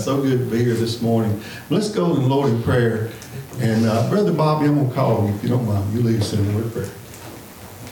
So good to be here this morning. Let's go in Lord in prayer. And uh, Brother Bobby, I'm going to call you if you don't mind. You lead us in the word of prayer.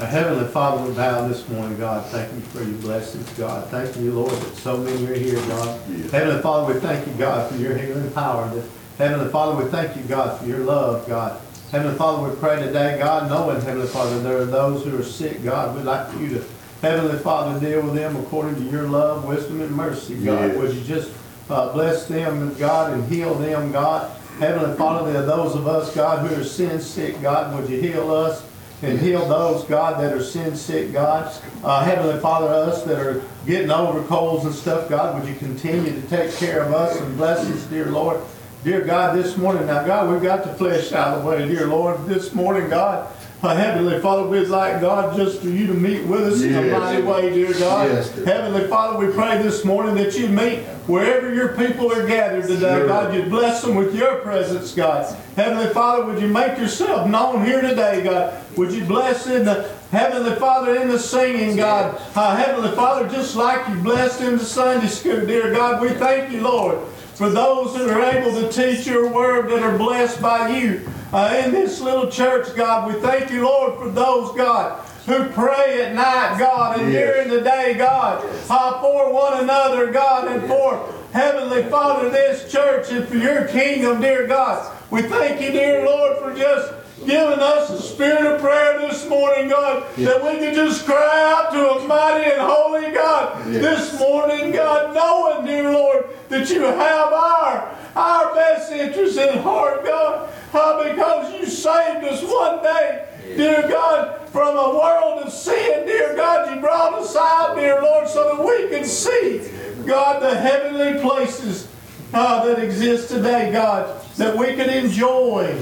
Our Heavenly Father, we bow this morning, God, thank you for your blessings, God. Thank you, Lord, that so many are here, God. Heavenly Father, we thank you, God, for your healing power. Heavenly Father, we thank you, God, for your love, God. Heavenly Father, we pray today, God, knowing, Heavenly Father, there are those who are sick, God. We'd like you to, Heavenly Father, deal with them according to your love, wisdom, and mercy, God. Would you just uh, bless them, God, and heal them, God. Heavenly Father, there are those of us, God, who are sin sick, God. Would you heal us? and heal those, God, that are sin sick, God. Uh, Heavenly Father, us that are getting over colds and stuff, God, would you continue to take care of us and bless us, dear Lord. Dear God, this morning, now God, we've got the flesh out of the way, dear Lord. This morning, God, uh, Heavenly Father, we'd like, God, just for you to meet with us in a mighty way, dear God. Yes, dear. Heavenly Father, we pray this morning that you meet wherever your people are gathered today, Sure. God. You bless them with your presence, God. Heavenly Father, would you make yourself known here today, God? Would you bless in the Heavenly Father in the singing, God? Uh, Heavenly Father, just like you blessed in the Sunday school, dear God, we thank you, Lord, for those that are able to teach your word that are blessed by you uh, in this little church, God. We thank you, Lord, for those, God, who pray at night, God, and Yes. during the day, God, uh, for one another, God, and for Heavenly Father, this church and for your kingdom, dear God. We thank you, dear Lord, for just giving us a spirit of prayer this morning, God, that we can just cry out to a mighty and holy God Yes. this morning, God, knowing, dear Lord, that you have our our best interests in heart, God, uh, because you saved us one day, dear God, from a world of sin, dear God, you brought us out, dear Lord, so that we can see, God, the heavenly places uh, that exist today, God, that we can enjoy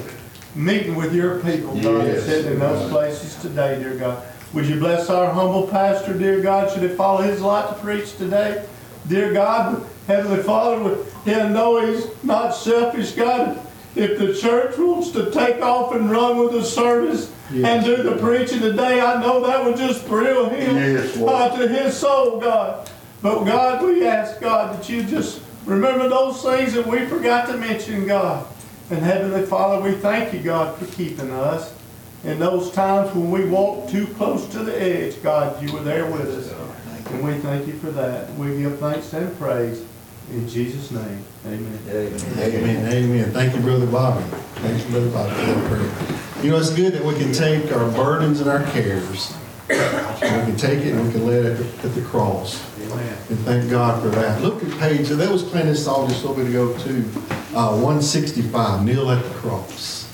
meeting with your people, God, Yes. sitting in those places today, dear God. Would you bless our humble pastor, dear God? Should it follow his light to preach today? Dear God, Heavenly Father, and know he's not selfish, God. If the church wants to take off and run with the service and do the preaching today, I know that would just thrill him Yes, Lord. uh, to his soul, God. But God, we ask, God, that you just remember those things that we forgot to mention, God. And Heavenly Father, we thank you, God, for keeping us. In those times when we walked too close to the edge, God, you were there with us. And we thank you for that. We give thanks and praise in Jesus' name. Amen. Amen, amen. Thank you, Brother Bobby. Thank you, Brother Bobby, for that prayer. You know, it's good that we can take our burdens and our cares, and we can take it and we can lay it at the cross. Amen. And thank God for that. Look at page, that was playing this song just a little bit ago too. Uh, 165, Kneel at the Cross.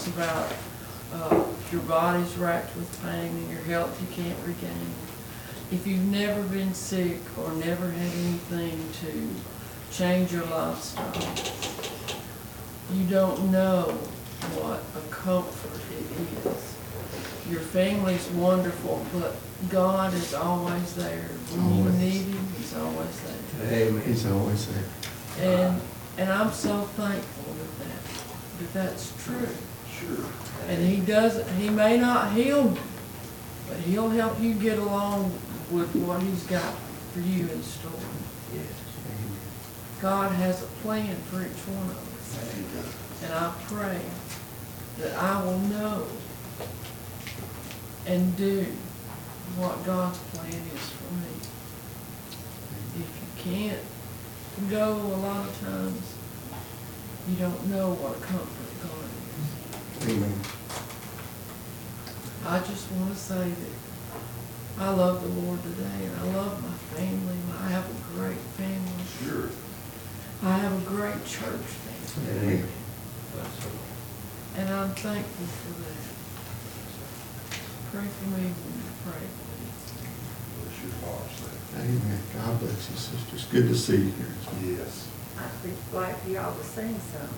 Talks about, uh, your body's racked with pain and your health you can't regain. If you've never been sick or never had anything to change your lifestyle, you don't know what a comfort it is. Your family's wonderful, but God is always there. When you need Him, He's always there. Amen. He's always there. And, and I'm so thankful that that, that that's true. Sure. And He does, He may not heal but He'll help you get along with what He's got for you in store. Yes. God has a plan for each one of us. And I pray that I will know and do what God's plan is for me. If you can't go a lot of times, you don't know what comfort. Amen. I just want to say that I love the Lord today and I love my family. I have a great family. Sure. I have a great church family. Amen. And I'm thankful for that. Pray for me when you pray, please. Bless your heart, say. Amen. God bless you, sister. It's good to see you here. Yes. I'd like for y'all to sing some.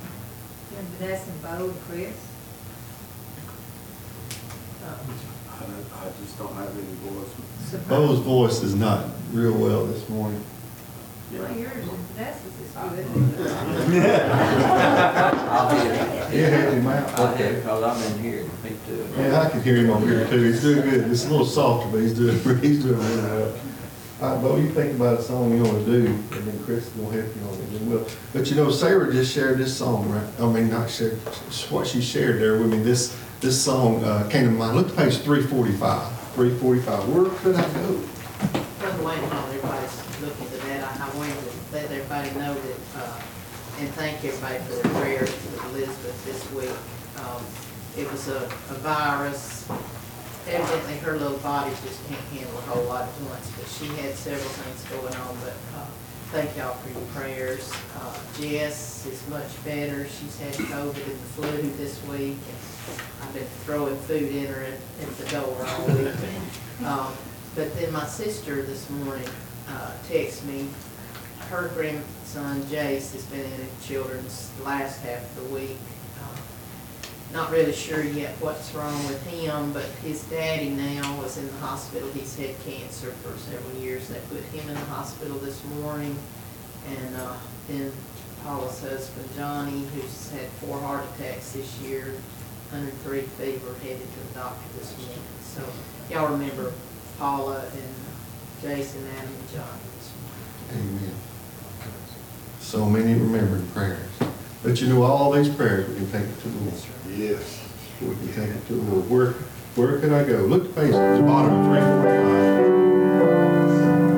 And Vanessa and Beau and Chris. Uh, I don't, I just don't have any voice. suppose- Beau's voice is not real well this morning. Well, yours and Vanessa's is good. I'll hear it. Yeah, help him out. Okay, because I'm in here, me too. Yeah, I can hear him over here too. He's doing good. It's a little softer, but he's doing, he's doing really well. All right, Beau, you think about a song you want to do, and then Chris will help you on it, and we'll, but you know, Sarah just shared this song, right? I mean, not shared, what she shared there with me, this, this song, uh, came to mind. Look at page three forty-five, three forty-five. Where could I go? Brother Wayne, while everybody's looking to that, I, I wanted to let everybody know that, uh, and thank everybody for their prayers for Elizabeth this week. Um, it was a, a virus, evidently her little body just can't handle a whole lot at once, but she had several things going on, but, uh, thank y'all for your prayers. Uh, Jess is much better, she's had COVID and the flu this week, and I've been throwing food in her at, at the door all week. Um, But then my sister this morning, uh, texted me, her grandson Jace has been in the children's last half of the week. uh, Not really sure yet what's wrong with him, but his daddy now was in the hospital. He's had cancer for several years. They put him in the hospital this morning. And, uh, then Paula's husband, Johnny, who's had four heart attacks this year, 103 fever headed to the doctor this morning. So y'all remember Paula and Jason, Adam, and John this Amen. So many remembered prayers. But you know, all these prayers, we can take it to the Lord. Yes. We can take it to the Lord. Where, where could I go? Look at the the bottom of 345.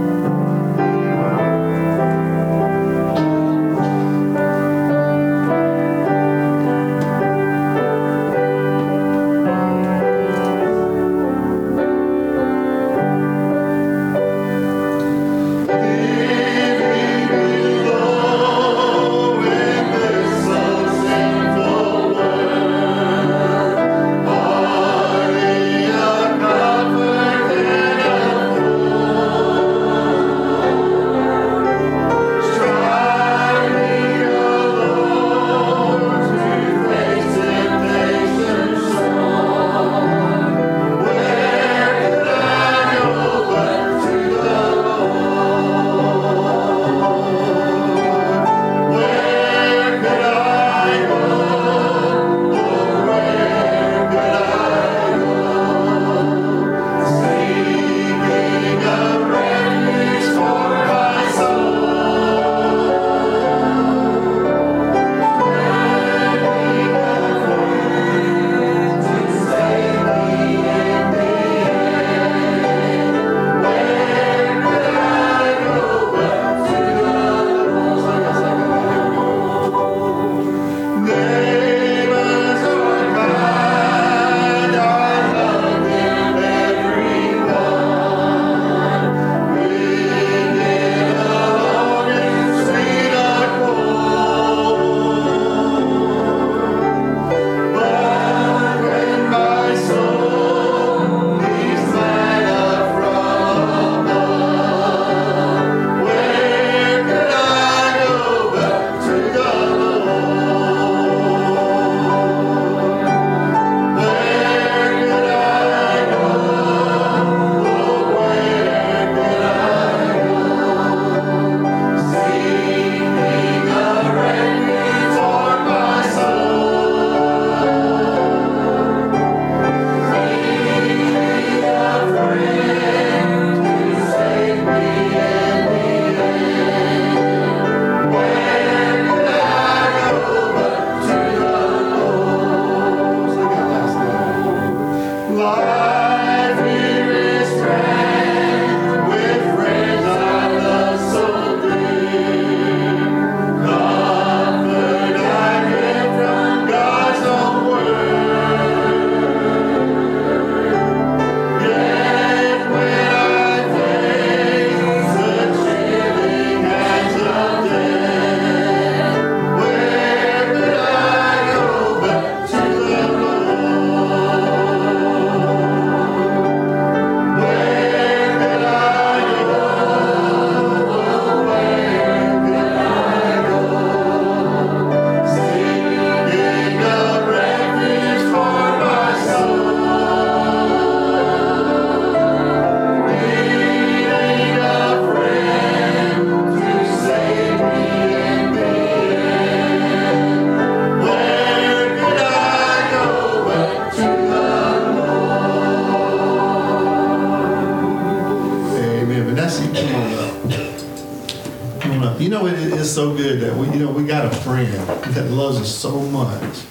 Come on up. Come on up. You know it is so good that we, you know, we got a friend that loves us so much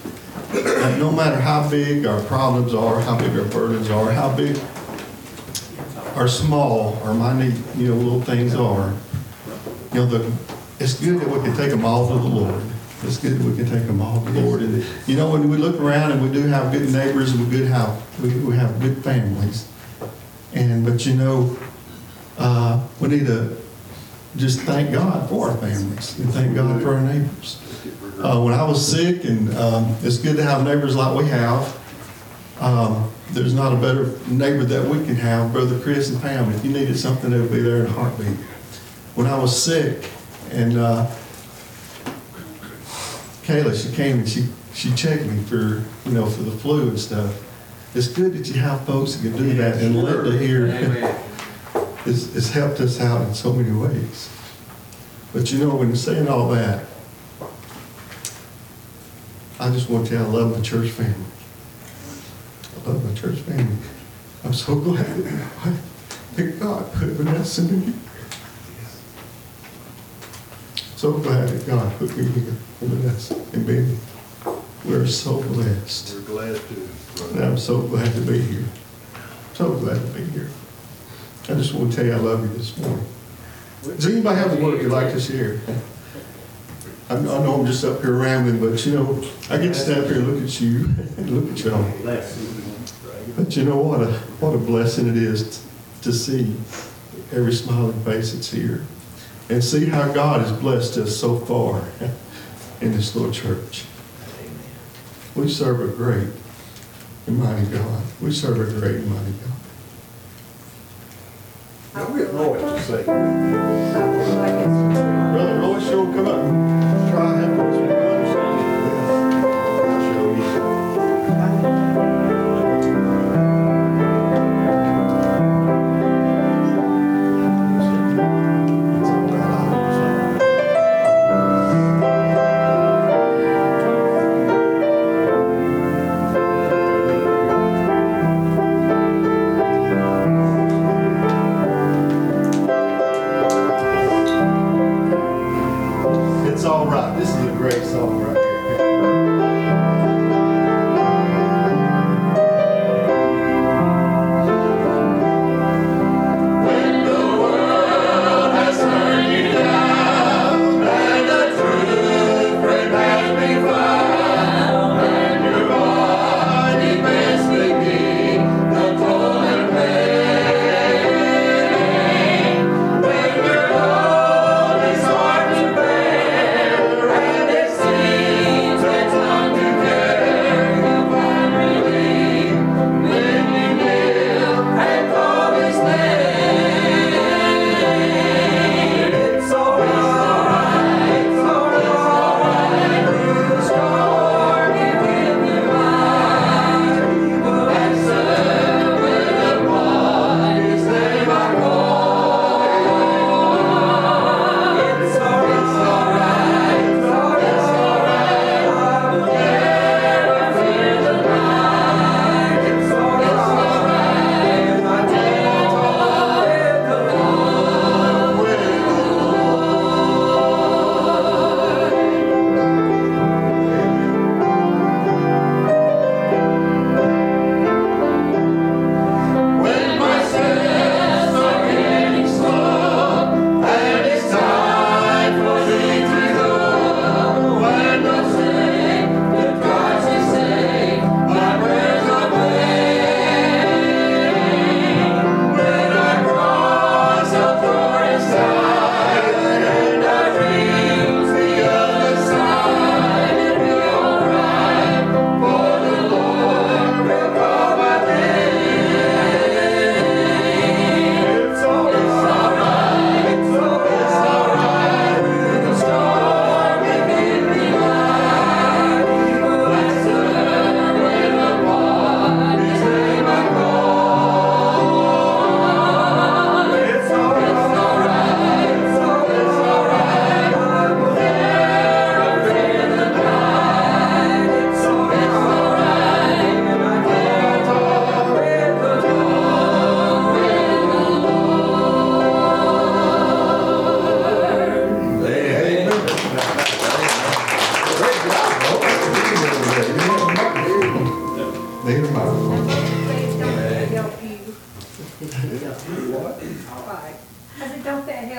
no matter how big our problems are, how big our burdens are, how big or small or minute, you know, little things are, you know, the, it's good that we can take them all to the Lord. It's good that we can take them all to the Lord. And, you know, when we look around and we do have good neighbors, we good have we, we have good families. And but you know, uh, we need to just thank God for our families and thank God for our neighbors. Uh, when I was sick, and um, it's good to have neighbors like we have. Um, there's not a better neighbor that we can have, Brother Chris and Pam. If you needed something, they would be there in a heartbeat. When I was sick, and uh, Kayla, she came and she she checked me for, you know, for the flu and stuff. It's good that you have folks that can do that, and Linda here Amen. has, has helped us out in so many ways. But you know, when saying all that, I just want to tell you, I love my church family. I love my church family. I'm so glad that God put Vanessa in me. So glad that God put me here, and Vanessa and Benny. We're so blessed. We're glad to. And I'm so glad to be here. So glad to be here. I just want to tell you I love you this morning. Does anybody have a word you'd like to share? I know I'm just up here rambling, but you know, I get to stand up here and look at you and look at y'all. But you know what a, what a blessing it is to see every smiling face that's here and see how God has blessed us so far in this little church. We serve a great and mighty God. We serve a great and mighty God. I We have feel Roy like, to say. I feel like it's true. Brother Roy, sure, come up. Song right here.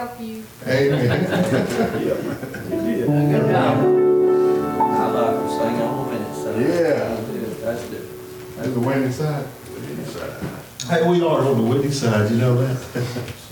Help you? Amen. Good job. I like to sing on the minute, so. Yeah. That's good, that's good. That's the winning side. Hey, we are on the winning side, you know that?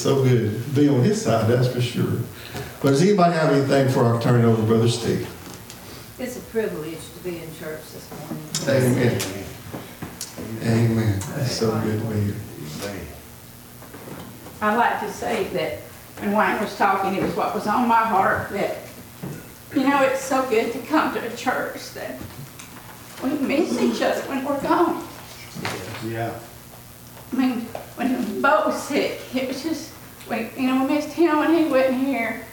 So good to be on his side, that's for sure. But does anybody have anything for our turn it over, to Brother Steve? It's a privilege to be in church this morning. Amen. Amen. It's so good to be here. I'd like to say that when Wayne was talking, it was what was on my heart that, you know, it's so good to come to a church that we miss each other when we're gone. Yeah. I mean, when Beau was sick, it was just, we, you know, we missed him when he wasn't here.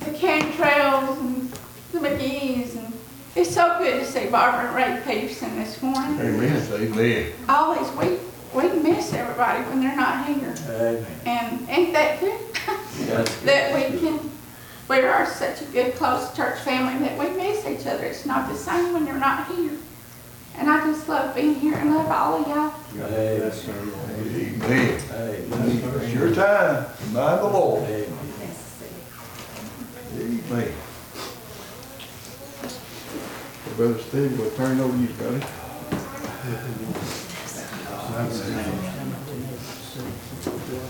The Cantrells and the McGee's and it's so good to see Barbara and Ray Peterson this morning. Amen. Always, we, we miss everybody when they're not here. Amen. And ain't that good? That we can, we are such a good, close church family that we miss each other. It's not the same when you're not here. And I just love being here and love all of y'all. Amen. It's your time, by the Lord. Amen. Amen. Brother Steve, we'll turn it over to you, buddy.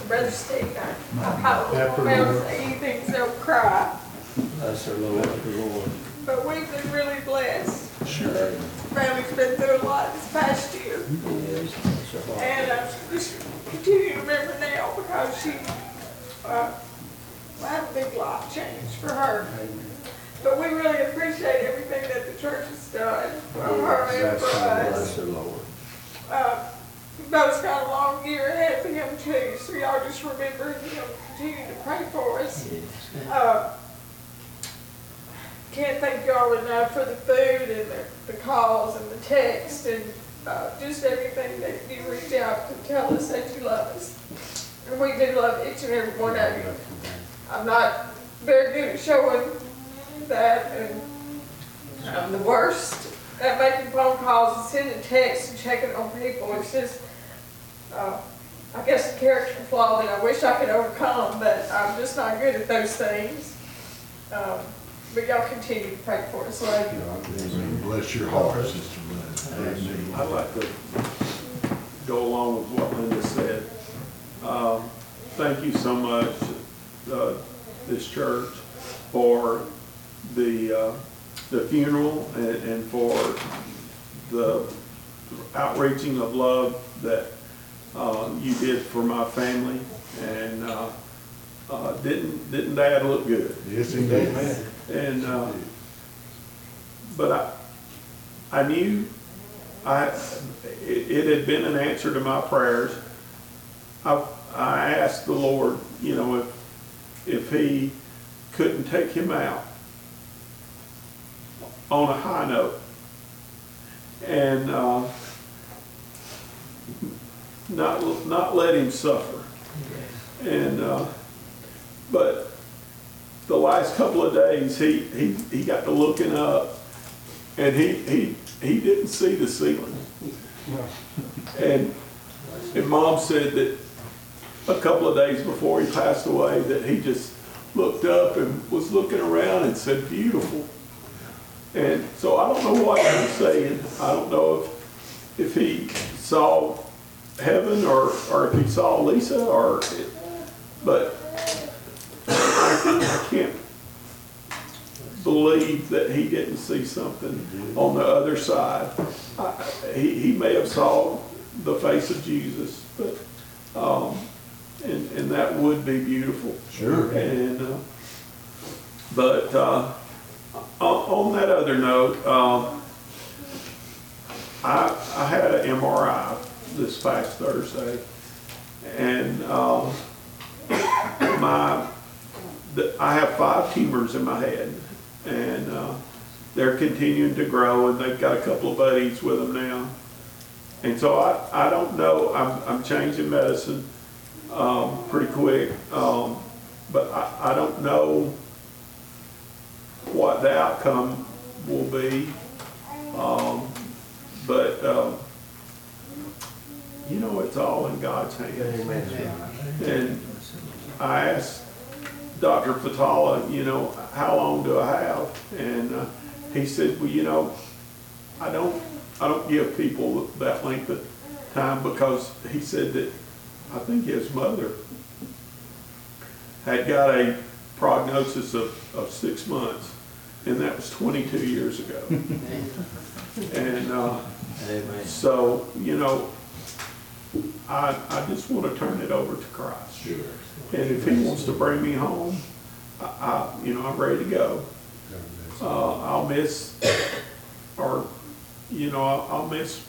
Brother Steve, I, I probably won't be able say anything, so cry, Bless her, Lord, Lord. but we've been really blessed. Sure. Family's been through a lot this past year, Yes, bless her heart. and I just continue to remember now because she, uh, had a big life change for her. Amen. But we really appreciate everything that the church has done for her and for us. Bless her, Lord. Uh, Beau's got a long year ahead for him too, so y'all just remember, know, continue to pray for us. Yes. Uh, Can't thank y'all enough for the food and the, the calls and the text and, uh, just everything that you reach out to tell us that you love us. And we do love each and every one of you. I'm not very good at showing that and I'm the worst at making phone calls and sending texts and checking on people. It's just, uh, I guess a character flaw that I wish I could overcome, but I'm just not good at those things. Um, but y'all continue to pray for us, love you. Bless your heart, Sister Linda. I'd like to go along with what Linda said. Um, Thank you so much, uh, this church, for the, uh, the funeral and and for the outreaching of love that uh, you did for my family. And uh, uh, didn't, didn't Dad look good? Yes, indeed. And, uh, but I, I knew I, it, it had been an answer to my prayers. I, I asked the Lord, you know, if, if he couldn't take him out on a high note. And, uh, not, not let him suffer. And, uh, but the last couple of days, he, he, he got to looking up and he, he, he didn't see the ceiling. And, and mom said that a couple of days before he passed away, that he just looked up and was looking around and said, beautiful. And so I don't know what he was saying. I don't know if, if he saw heaven or, or if he saw Lisa or, but I can't believe that he didn't see something on the other side. I- He, he may have saw the face of Jesus, but, um, and, and that would be beautiful. Sure. And, uh, but, uh, on, that other note, um, I, I had an MRI this past Thursday, and, um, my, I have five tumors in my head, and uh, they're continuing to grow, and they've got a couple of buddies with them now. And so I, I don't know, I'm, I'm changing medicine um, pretty quick, um, but I, I don't know what the outcome will be. Um, But, um, you know, it's all in God's hands. And I asked Dr. Fatala, you know, how long do I have? And uh, he said, well, you know, I don't I don't give people that length of time because he said that, I think his mother had got a prognosis of, of six months, and that was twenty-two years ago. And, uh, so, you know, I, I just want to turn it over to Christ. Sure. And if he wants to bring me home, I, I, you know, I'm ready to go. Uh, I'll miss, or, you know, I'll, miss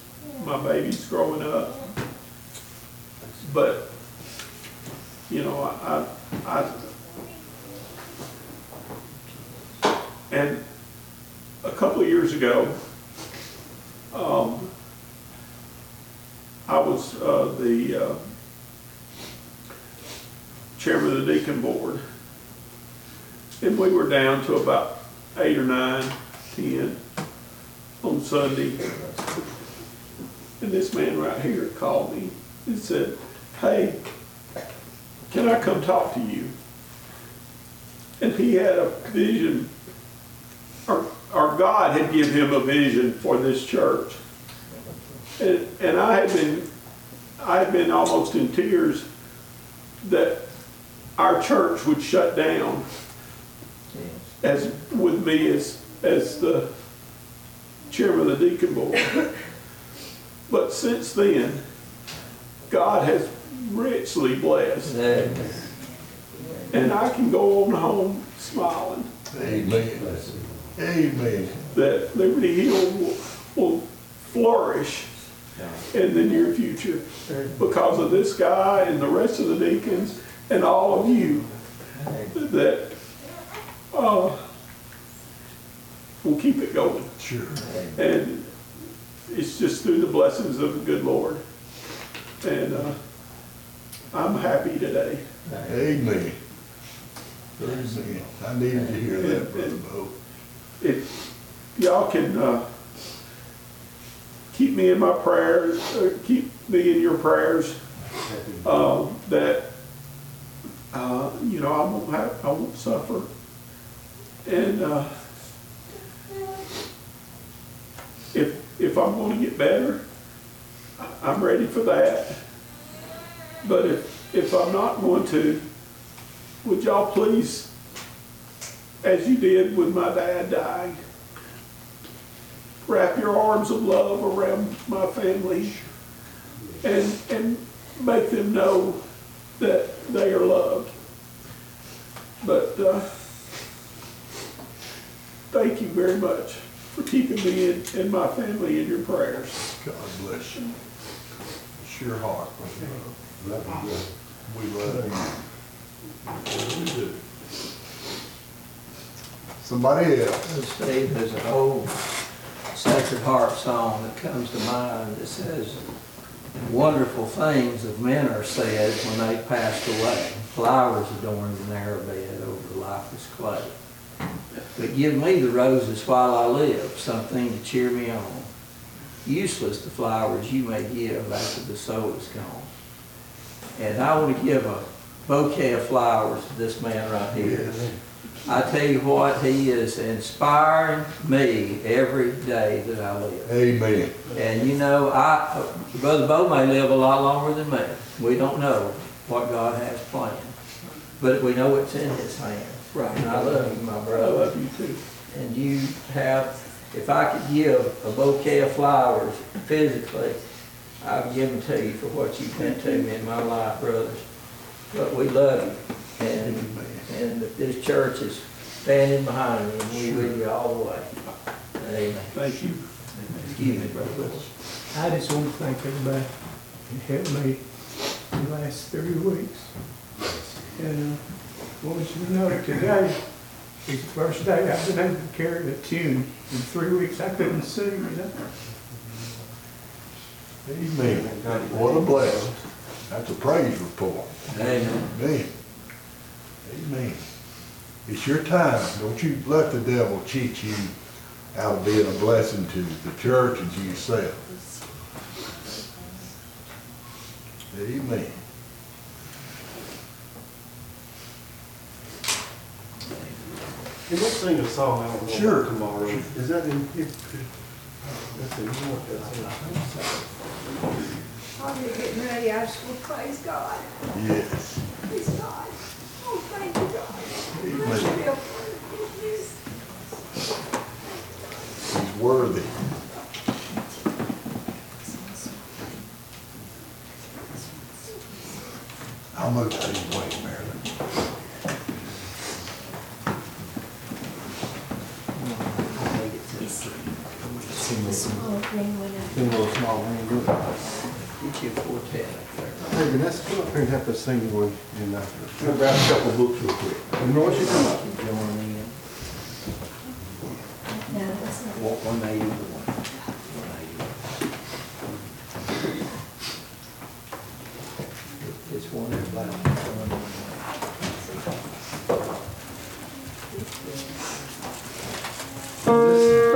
my babies growing up. But, you know, I, I, I- and a couple of years ago, um, I was, uh, the, uh, chairman of the deacon board. And we were down to about eight or nine, ten on Sunday. And this man right here called me and said, hey, can I come talk to you? And he had a vision, or, or God had given him a vision for this church. And, and I had been, I had been almost in tears that our church would shut down as, with me as, as the chairman of the deacon board. But since then, God has richly blessed, Amen. and I can go on home smiling Amen. Amen. that Liberty Hill will, will flourish in the near future because of this guy and the rest of the deacons and all of you that, uh, will keep it going. Sure. And it's just through the blessings of the good Lord. And, uh, I'm happy today. Amen. Amen. I needed to hear that, Brother Beau. If y'all can, uh, keep me in my prayers, uh, keep me in your prayers, uh, that, uh, you know, I won't have, I won't suffer. And, uh, if, if I'm gonna get better, I'm ready for that. But if, if I'm not going to, would y'all please, as you did with my dad dying, wrap your arms of love around my family and, and make them know that they are loved. But, uh, thank you very much for keeping me and, and my family in your prayers. God bless you. Sure heart, Brother Beau. We love you. We do. Somebody else. Steve, there's an old Sacred Heart song that comes to mind that says, Wonderful things of men are said when they passed away. Flowers adorn the narrow bed over the lifeless clay. But give me the roses while I live, something to cheer me on. Useless the flowers you may give after the soul is gone. And I want to give a bouquet of flowers to this man right here. I tell you what, he is inspiring me every day that I live. Amen. And you know, I, Brother Beau may live a lot longer than me. We don't know what God has planned. But we know it's in his hands. Right. And I love you, my brother. I love you too. And you have, if I could give a bouquet of flowers physically, I'd give them to you for what you've been to me in my life, brothers. But we love you. And, and this church is standing behind you, and we with you all the way. Amen. Thank you. Excuse me, brother. I just want to thank everybody who helped me the last three weeks. And uh, I want you to know that today is the first day I've been able to carry a tune. In three weeks, I couldn't sing, you know? Amen. What a blessing. That's a praise report. Amen. Amen. Amen. It's your time. Don't you let the devil cheat you out of being a blessing to the church and to yourself. Amen. Can we sing a song out on Sure. tomorrow? Is that in, if- While you're getting ready, I just want to praise God. Yes. Praise God. Thank you, God. Bless you, Bill. Yes. He's worthy. How much do you weigh, Marilyn? Get you can afford that up there. Hey, Vanessa, come up here and have this thing one, and, uh, I'm gonna grab a couple books real quick. You know what you come up? You know what I mean? No, that's It's one in black. This-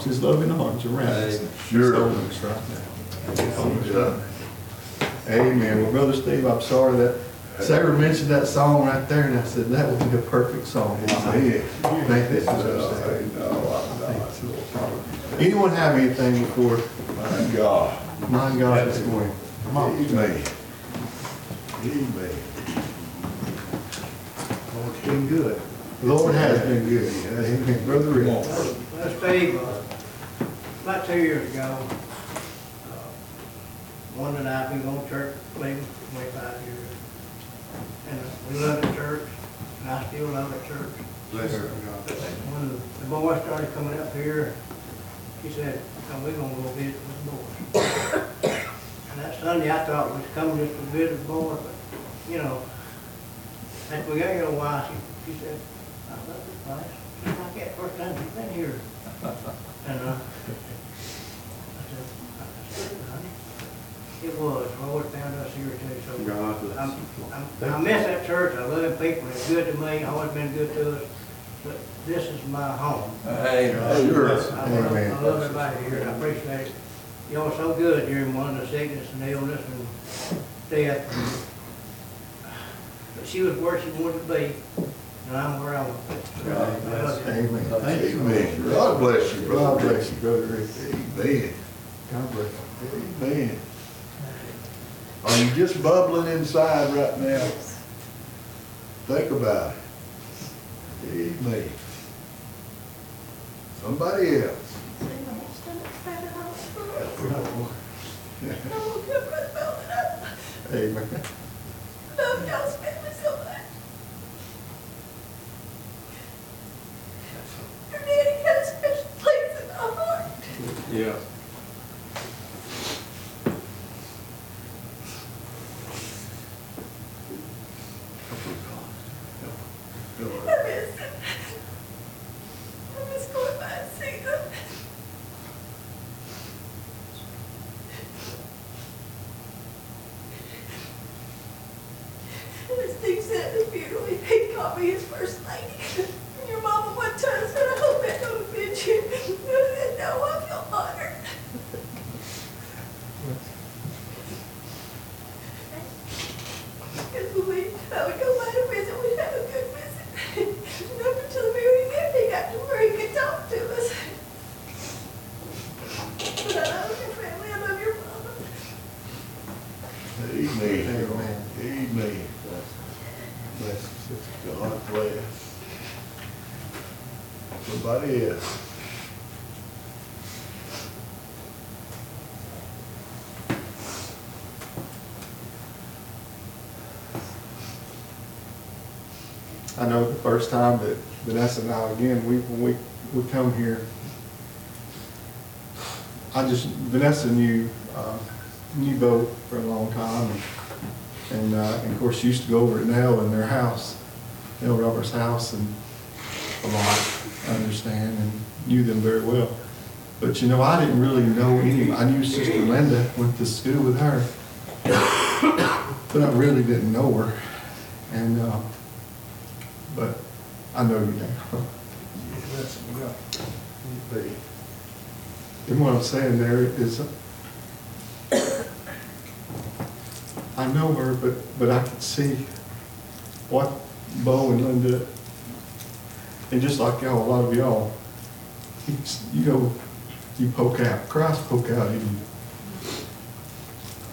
arms, his loving arms around us. Amen. Sure. Holding us right now. Amen. Well, Brother Steve, I'm sorry that Sarah mentioned that song right there, and I said, that would be a perfect song. Amen. Thank you, Brother Steve. Anyone have anything before, My God. my God, this morning? Amen. Amen. Oh, it's been good. The Lord has been good. Amen. Brother Rick. Steve, uh, about two years ago, uh, one that I've been going to church, Cleveland, twenty-five years. And uh, we love the church, and I still love the church. Bless her, But When the boys started coming up here, he said, "Come, we're gonna go visit with the boys. And that Sunday, I thought we was coming just to visit the boys, but, you know, after we got here a while, she, she said, I love this place. It's like that first time you've been here. And, uh, I said, honey. It was, Lord found us here too, so. God bless I'm- I'm- I miss that church, I love people, it's good to me, always been good to us, but this is my home. Amen. Sure. I love, Amen. I love everybody here, and I appreciate it. Y'all are so good during one of the sickness and illness and death. But she was where she wanted to be, and I'm where I want to be. God I love you. Amen. Thank you. Amen. God bless you, brother. God bless you, Brother Rick. Amen. God bless you. Amen. Are you just bubbling inside right now? Think about it. Amen. Somebody else. Amen. Love y'all's family so much. Your daddy had a special place in my heart. Yeah. I miss him. I miss going by and seeing him. And as Steve said at the funeral, he- he called me his first lady. And your mama one time said, I hope that don't offend you. And I said, no, I feel honored. Because when we, I would go by to visit, we'd have a good visit. And up until the very end, he got to where he could talk to us. But I love your family, I love your mama. Amen. Amen. Amen. Bless you, sister. God bless. Somebody else. I know the first time that Vanessa and I, again, we, when we, we come here, I just, Vanessa knew, uh, knew Beau for a long time. and- And, uh, and of course, she used to go over at Nell in their house, Nell Roberts' house and a lot, I understand, and knew them very well. But you know, I didn't really know any, I knew Sister Linda, went to school with her. But I really didn't know her. And, uh, I know you now. And what I'm saying there is, I know her, but, but I can see what Beau and Linda, and just like y'all, a lot of y'all, you know, you poke out, Christ poke out in you.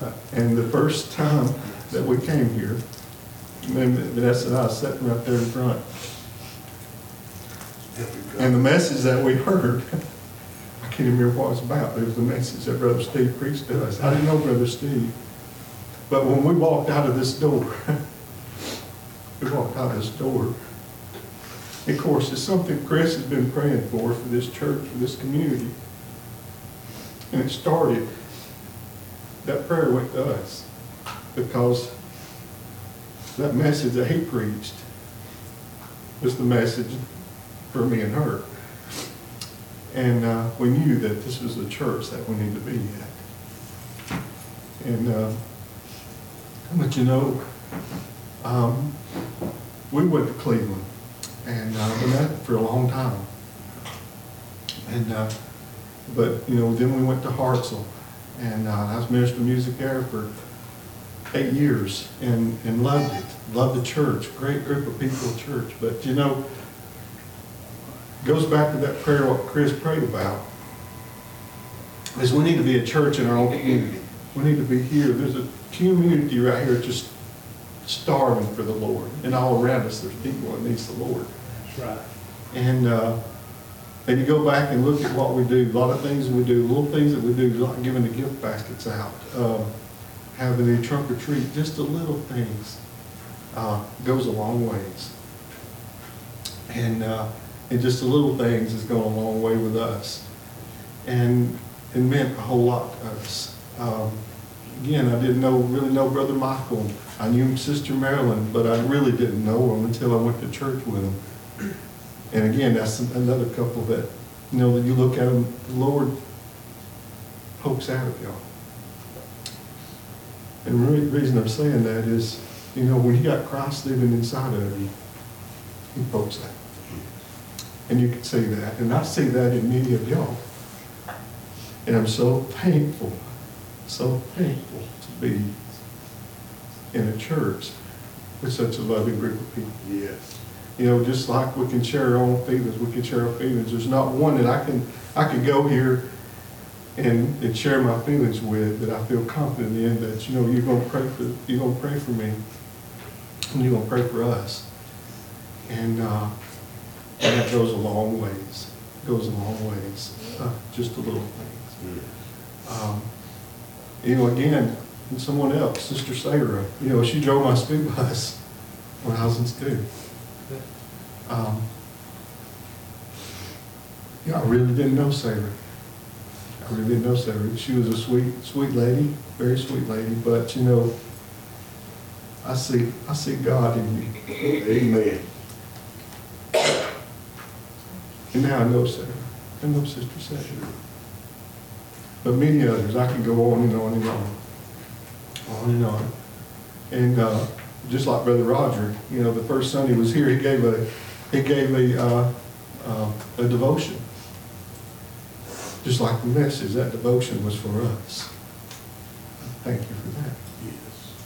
Uh, and the first time that we came here, then Vanessa and I sitting right there in front. And the message that we heard, I can't even remember what it was about, it was the message that Brother Steve preached to us. I didn't know Brother Steve. But when we walked out of this door, we walked out of this door, of course, it's something Chris has been praying for, for this church, for this community. And it started, that prayer went to us, because that message that he preached was the message for me and her. And uh, we knew that this was the church that we needed to be at. And, uh, but you know, um, we went to Cleveland and uh, at it for a long time. And, uh, but, you know, then we went to Hartsel, and uh, I was minister of music there for eight years, and, and loved it, loved the church, great group of people church, but, you know, goes back to that prayer what Chris prayed about, is we need to be a church in our own community. We need to be here, there's a community right here just starving for the Lord, and all around us, there's people that needs the Lord. That's right. And, uh, and you go back and look at what we do, a lot of things we do, little things that we do, like giving the gift baskets out, um, having a trunk or treat, just the little things, uh, goes a long ways. And, uh, and just the little things has gone a long way with us. And it meant a whole lot to us. Um, again, I didn't know, really know Brother Michael. I knew Sister Marilyn, but I really didn't know them until I went to church with them. And again, that's another couple that, you know, that you look at them, the Lord pokes out of y'all. And the re- reason I'm saying that is, you know, when you got Christ living inside of you, he pokes out. And you can see that, and I see that in many of y'all. And I'm so thankful, so thankful to be in a church with such a loving group of people. Yes. You know, just like we can share our own feelings, we can share our feelings. There's not one that I can, I could go here and, and share my feelings with that I feel confident in that, you know, you're gonna pray for, you're gonna pray for me. And you're gonna pray for us. And, uh, and that goes a long ways, goes a long ways, uh, just the little things. Um, You know, again, and someone else, Sister Sarah, you know, she drove my school bus when I was in school. Um, Yeah, I really didn't know Sarah. I really didn't know Sarah. She was a sweet, sweet lady, very sweet lady, but you know, I see, I see God in you. Amen. And now I know Sarah. I know Sister Sarah. But many others, I can go on and on and on. On and on. And uh, just like Brother Roger, you know, the first Sunday he was here, he gave a, he gave a, uh, uh, a devotion. Just like the message, that devotion was for us. Thank you for that. Yes.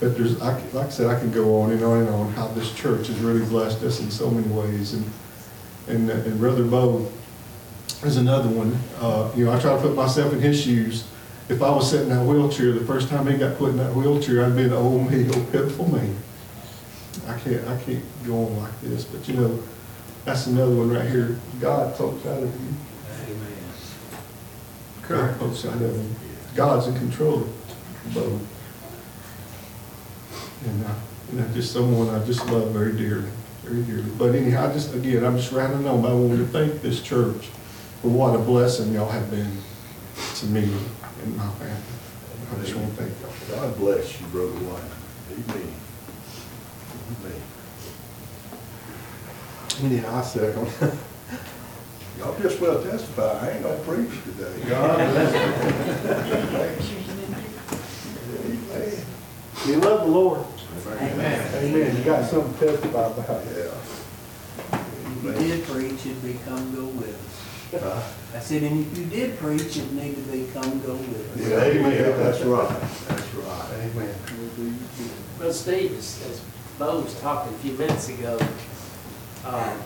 But there's, I like I said, I can go on and on and on, how this church has really blessed us in so many ways. And, and, and Brother Beau is another one. Uh, you know, I try to put myself in his shoes. If I was sitting in that wheelchair, the first time he got put in that wheelchair, I'd be an old me, old pitiful me. I can't, I can't go on like this, but you know, that's another one right here. God pokes out of you. Amen. God pokes out of him. God's in control of both. And, uh, and I just someone I just love very dearly, very dearly. But anyhow, I just, again, I'm just rattling on, but I want to thank this church for what a blessing y'all have been to me and my family. I just want to thank y'all. God bless you, Brother White. Amen. Amen. Anyhow, I second. Y'all just well testify, I ain't gonna preach today. God bless Amen. You love the Lord. Amen. Amen. You got something to testify about. Yeah. If you did preach, it'd be come go with us. Huh? I said, and if you did preach, it'd need to be come go with us. Yeah, amen, that's right, that's right. Amen. Well, Steve, as, as Beau was talking a few minutes ago, um,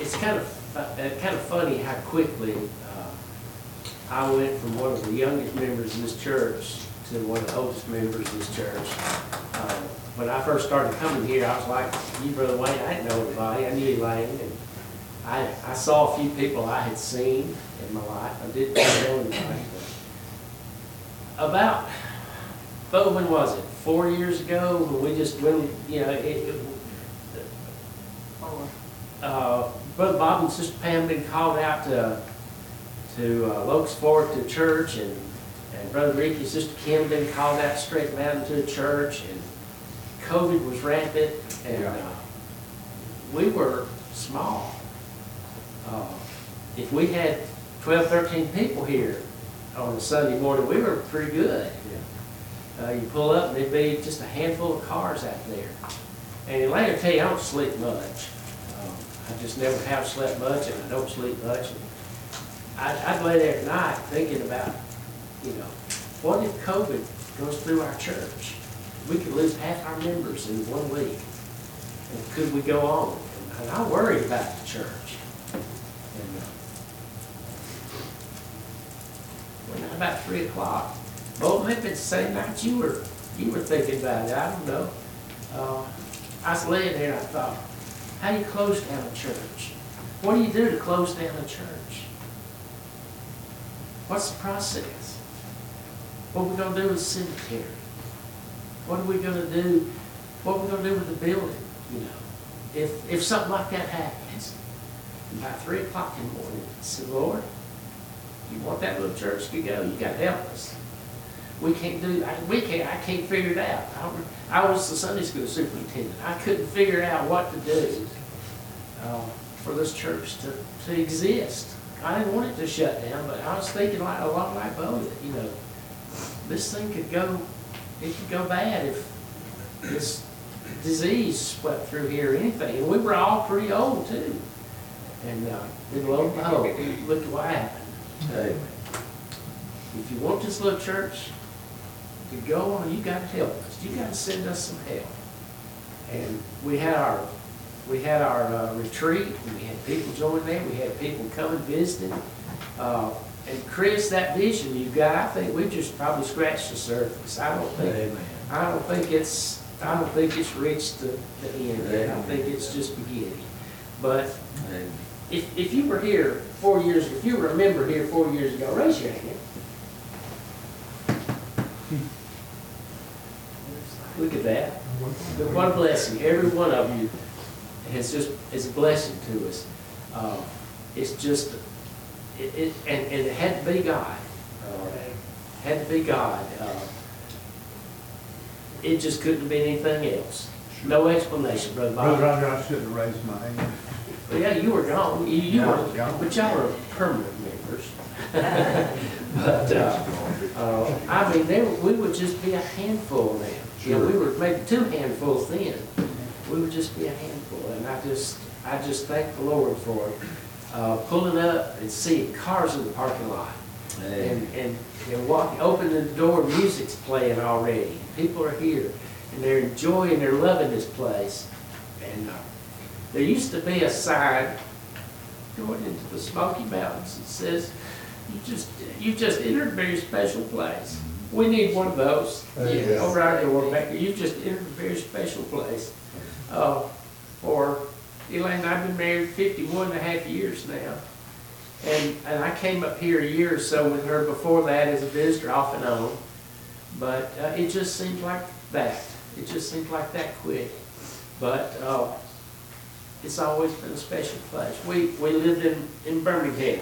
it's kind of, uh, kind of funny how quickly, uh, I went from one of the youngest members of this church to one of the oldest members of this church. Uh, When I first started coming here, I was like, you, Brother Wayne, I didn't know anybody, I knew Elaine, and I, I saw a few people I had seen in my life, I didn't know anybody. but About but when was it? Four years ago, when we just, when, you know, it, it, uh, Brother Bob and Sister Pam been called out to, to uh, Locust Fork to church, and, and Brother Ricky and Sister Kim been called out Straight Mountain to the church, and COVID was rampant, and, uh, we were small. Uh, If we had 12, 13 people here on a Sunday morning, we were pretty good. Uh, you pull up and there'd be just a handful of cars out there. And will tell you, I don't sleep much. Um, I just never have slept much and I don't sleep much. And I'd, I'd lay there at night thinking about, you know, what if COVID goes through our church? We could lose half our members in one week. And could we go on? And I worry about the church. And, uh, Well, not about three o'clock. Both maybe it's the same night you were, you were thinking about it, I don't know. Uh, I was laying there and I thought, how do you close down a church? What do you do to close down a church? What's the process? What are we gonna do with the cemetery? What are we gonna do, what are we gonna do with the building, you know? If, if something like that happens, about three o'clock in the morning, I said, Lord, you want that little church to go, you gotta help us. We can't do, I, we can't, I can't figure it out. I, I was the Sunday school superintendent, I couldn't figure out what to do, uh, for this church to, to exist. I didn't want it to shut down, but I was thinking like, a lot like Beau, you know, this thing could go, it could go bad if this disease swept through here or anything, and we were all pretty old too. And, uh, then lo and behold, look at what happened. Hey, If you want this little church to go on, you gotta help us, you gotta send us some help. And we had our, we had our uh, retreat, and we had people join there, we had people coming visiting. Uh, and Chris, that vision you got, I think we just probably scratched the surface, I don't think, I don't think it's, I don't think it's reached the, the end yet, I think it's just beginning. But if, if you were here four years, ago, if you remember here four years ago, raise your hand. Look at that. What a blessing. Every one of you has just, is a blessing to us. Uh, It's just, it, it, and, and it had to be God. Uh, Had to be God. Uh, It just couldn't be anything else. No explanation, Brother Bob. Brother Roger, I shouldn't have raised my hand. Well, yeah, you were gone, you, you Yeah, were, gone. but y'all were permanent members. But, uh, uh, I mean, we would just be a handful now. You know, we were maybe two handfuls then. We would just be a handful, and I just, I just thank the Lord for, uh, pulling up and seeing cars in the parking lot. And, and, and walking, opening the door, music's playing already. People are here, and they're enjoying, they're loving this place. And, uh, there used to be a sign going into the Smoky Mountains that says, you just, you just entered a very special place. We need one of those. Yeah. Over our door back there, you just entered a very special place. Uh, for Elaine, I've been married 51 and a half years now. And, and I came up here a year or so with her before that as a visitor off and on. But, uh, it just seemed like that. It just seemed like that quick. But, uh, it's always been a special place. We, we lived in, in Birmingham,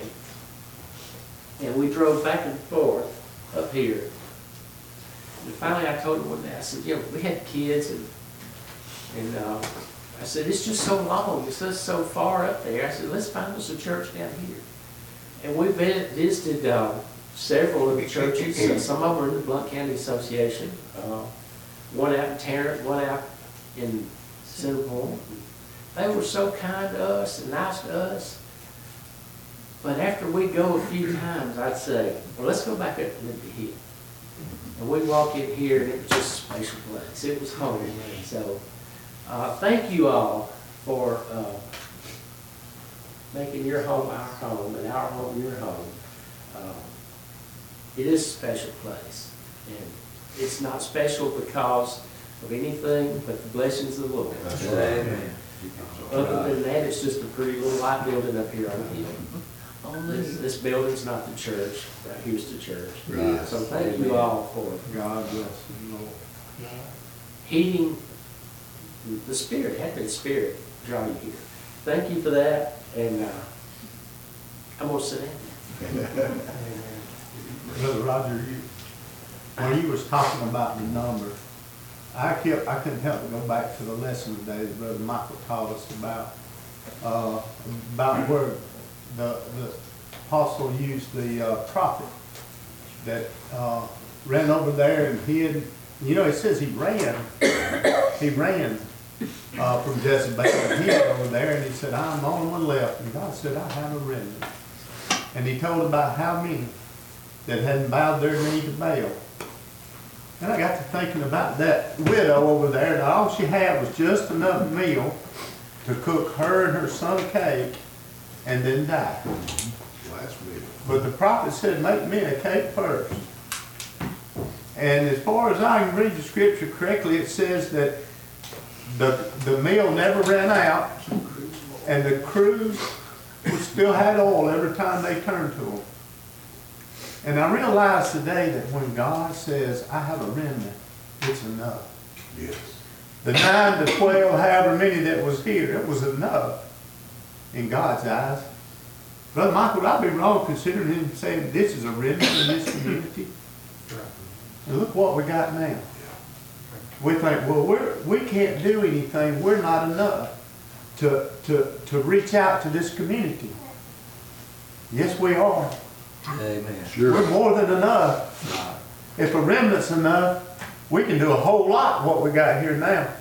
and we drove back and forth up here. And finally, I told her one day, I said, you know, we had kids, and, and, uh, I said, it's just so long, it's just so far up there. I said, let's find us a church down here. And we visited, uh, several of the churches, Uh, some of them in the Blount County Association, uh, one out in Tarrant, one out in Center Point. They were so kind to us and nice to us. But after we go a few times, I'd say, well, let's go back up to Liberty Hill. And we walk in here and it was just a special place. It was home. And so, uh, thank you all for, uh, making your home our home and our home your home. Uh, It is a special place. And it's not special because of anything but the blessings of the Lord. Amen. Other than that, it's just a pretty little white building up here on the hill. Only, This, this building's not the church, right here's the church. Right. So thank you all for God bless you, Lord. heeding the spirit, the spirit draw you here. Thank you for that, and, uh, I'm gonna sit down. Brother Roger, you, when you was talking about the number, I kept, I couldn't help but go back to the lesson today that Brother Michael taught us about, uh, about where the, the apostle used the uh, prophet that, uh, ran over there and hid. You know, it says he ran, he ran uh, from Jezebel. He was over there and he said, I'm the only one left. And God said, I have a remnant. And he told about how many that hadn't bowed their knee to Baal. And I got to thinking about that widow over there, and all she had was just enough meal to cook her and her son a cake and then die. But the prophet said, make me a cake first. And as far as I can read the scripture correctly, it says that the, the meal never ran out and the cruse still had oil every time they turned to them. And I realize today that when God says, I have a remnant, it's enough. Yes. The nine to twelve, however many that was here, it was enough in God's eyes. Brother Michael, would I be wrong considering him saying this is a remnant in this community? And look what we got now. We think, well, we're, we can't do anything, we're not enough to, to, to reach out to this community. Yes, we are. Amen. Sure. We're more than enough. If a remnant's enough, we can do a whole lot what we got here now.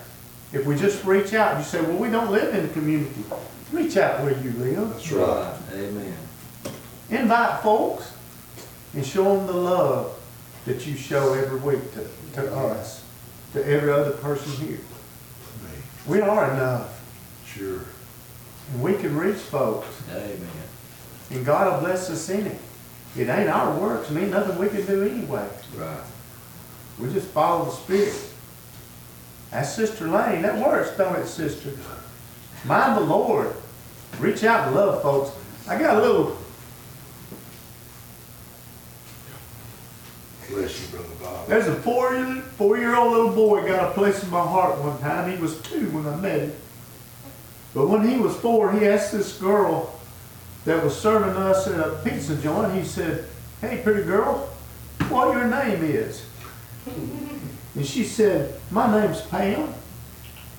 If we just reach out, you say, well, we don't live in the community. Reach out where you live. That's right. Amen. Invite folks and show them the love that you show every week to, to us, to every other person here. Me. We are enough, Sure. and we can reach folks, Amen. and God will bless us in it. It ain't our works, it ain't nothing we can do anyway. Right. We just follow the Spirit. That's Sister Lane. That works, don't it, sister? Mind the Lord. Reach out and love folks. I got a little, Bless you, Brother Bob. there's a four year, four-year-old little boy got a place in my heart one time. He was two when I met him. But when he was four, he asked this girl that was serving us at a pizza joint, he said, hey, pretty girl, what your name is? And she said, my name's Pam.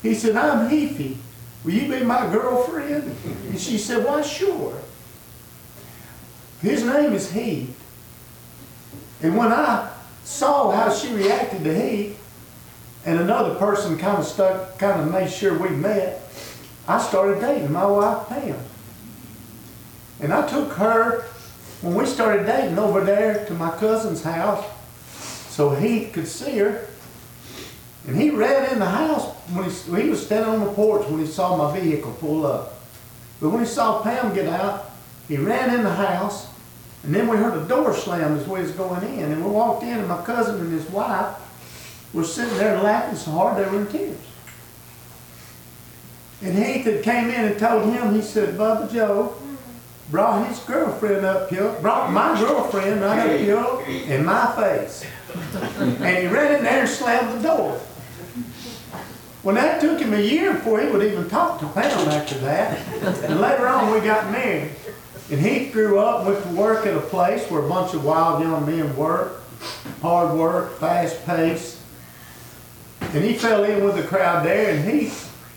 He said, I'm Heafy. Will you be my girlfriend? And she said, why, sure. His name is Heath. And when I saw how she reacted to Heath, and another person kind of stuck, kind of made sure we met, I started dating my wife Pam. And I took her, when we started dating, over there to my cousin's house so he could see her. And he ran in the house when he, he was standing on the porch when he saw my vehicle pull up. But when he saw Pam get out, he ran in the house. And then we heard a door slam as we was going in. And we walked in and my cousin and his wife were sitting there laughing so hard they were in tears. And Heath had came in and told him, he said, Bubba Joe brought his girlfriend up here, brought my girlfriend right up here in my face. And he ran in there and slammed the door. Well, that took him a year before he would even talk to Pam after that. And later on, we got married. And he grew up, went to work at a place where a bunch of wild young men work, hard work, fast pace. And he fell in with the crowd there, and he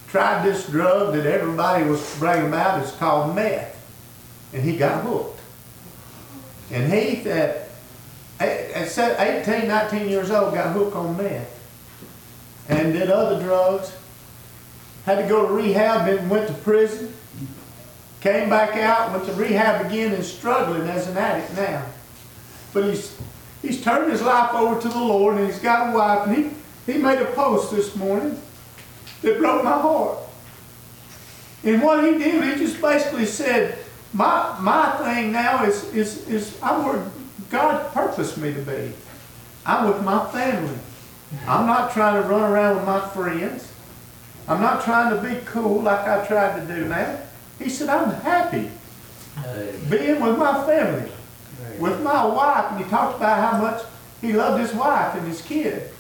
tried this drug that everybody was bragging about. It's called meth. And he got hooked. And he, at 18, 19 years old, got hooked on meth. And did other drugs. Had to go to rehab and went to prison. Came back out, went to rehab again, and struggling as an addict now. But he's he's turned his life over to the Lord, and he's got a wife. And he, he made a post this morning that broke my heart. And what he did, he just basically said, my my thing now is is is I'm where God purposed me to be. I'm with my family. I'm not trying to run around with my friends. I'm not trying to be cool like I tried to do now. He said, I'm happy being with my family, with my wife. And he talked about how much he loved his wife and his kid.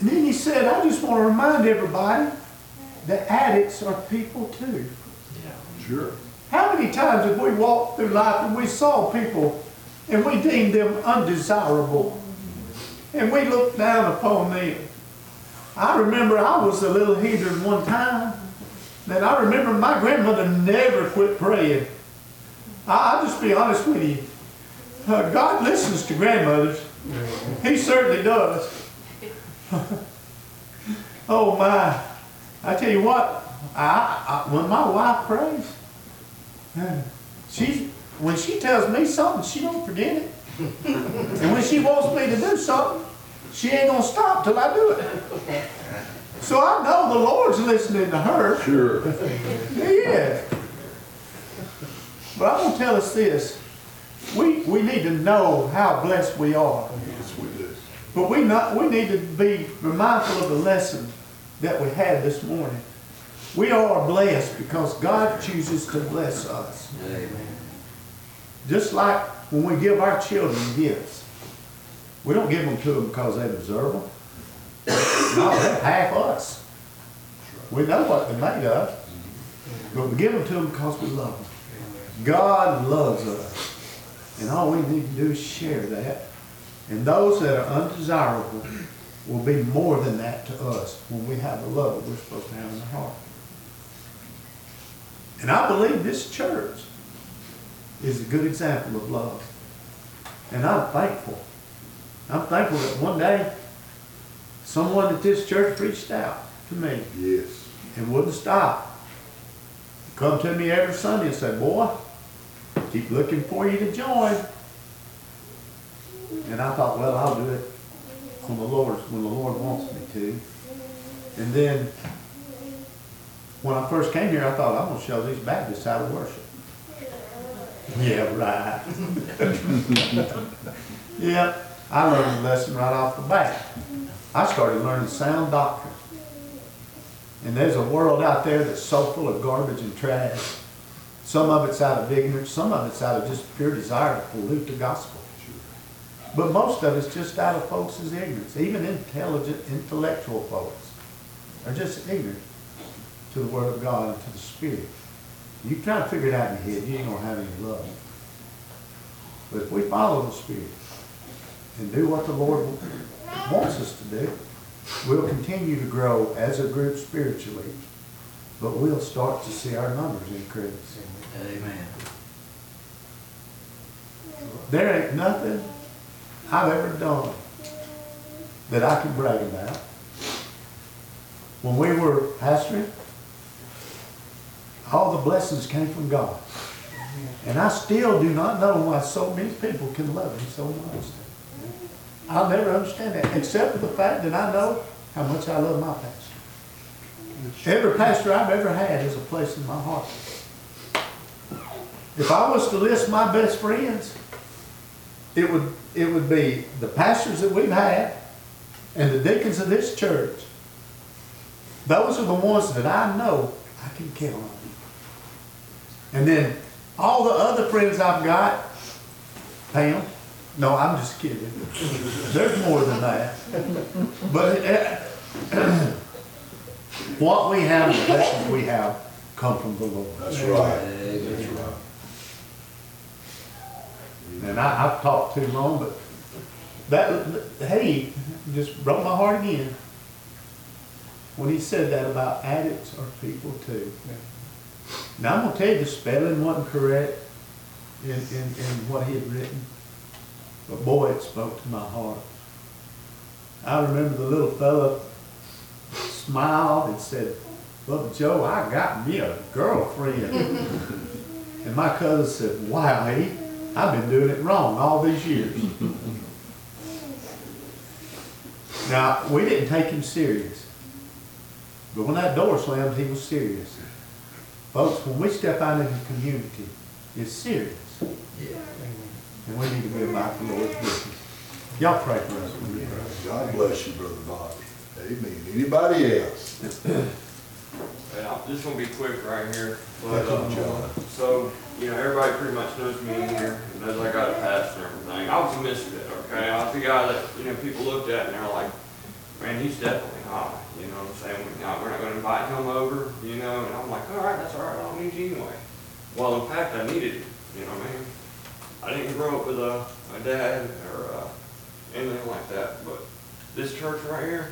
And then he said, I just want to remind everybody that addicts are people too. Yeah, Sure. How many times have we walked through life and we saw people and we deemed them undesirable? And we looked down upon them. I remember I was a little heathen one time. And I remember my grandmother never quit praying. I- I'll just be honest with you. Uh, God listens to grandmothers. He certainly does. Oh my, I tell you what, I, I, when my wife prays, she's, when she tells me something, she don't forget it. And when she wants me to do something, she ain't gonna stop till I do it. So I know the Lord's listening to her. Sure. Yeah. But I'm gonna tell us this, we, we need to know how blessed we are. Yes, we do. But we not, we need to be mindful of the lesson that we had this morning. We are blessed because God chooses to bless us. Amen. Just like when we give our children gifts. We don't give them to them because they deserve them. No, they're half us. We know what they're made of. But we give them to them because we love them. God loves us. And all we need to do is share that. And those that are undesirable will be more than that to us when we have the love that we're supposed to have in our heart. And I believe this church is a good example of love. And I'm thankful. I'm thankful that one day someone at this church reached out to me Yes. and wouldn't stop. Come to me every Sunday and say, boy, keep looking for you to join. And I thought, well, I'll do it on the Lord, when the Lord wants me to. And then, when I first came here, I thought, I'm gonna show these Baptists how to worship. Yeah, right. Yeah, I learned a lesson right off the bat. I started learning sound doctrine. And there's a world out there that's so full of garbage and trash. Some of it's out of ignorance, some of it's out of just pure desire to pollute the gospel. But most of it's just out of folks' ignorance. Even intelligent, intellectual folks are just ignorant to the Word of God and to the Spirit. You try to figure it out in your head, you ain't gonna have any love. But if we follow the Spirit and do what the Lord wants us to do, we'll continue to grow as a group spiritually, but we'll start to see our numbers increase. Amen. There ain't nothing I've ever done that I can brag about. When we were pastoring, all the blessings came from God. And I still do not know why so many people can love Him so much. I'll never understand that, except for the fact that I know how much I love my pastor. Every pastor I've ever had has a place in my heart. If I was to list my best friends, it would, it would be the pastors that we've had and the deacons of this church. Those are the ones that I know I can count on. And then all the other friends I've got, Pam, no, I'm just kidding. There's more than that. But uh, what we have, the blessings we have, come from the Lord. That's right. That's right. And I, I've talked too long, but that, hey, just broke my heart again. When he said that about addicts are people too. Now, I'm gonna tell you, the spelling wasn't correct in, in, in what he had written. But boy, it spoke to my heart. I remember the little fella smiled and said, Brother Joe, I got me a girlfriend. and my cousin said, wow, he, I've been doing it wrong all these years. now, we didn't take him serious. But when that door slammed, he was serious. Folks, when we step out in the community, it's serious. And we need to be about the Lord's business. Y'all pray for us. will you? God bless you, Brother Bobby. Amen. Anybody else? Yeah, this is gonna be quick right here. But, Thank you, uh, John. so, you know, everybody pretty much knows me in here, and knows I got a past and everything. I was a misfit, okay? I was the guy that, you know, people looked at and they're like, man, he's definitely high, you know what I'm saying? We- now, We're not gonna invite him over, you know, and I'm like, all right, that's all right, I don't need you anyway. Well, in fact, I needed you, you know what I mean? I didn't grow up with a, a dad or, uh, anything like that, but this church right here,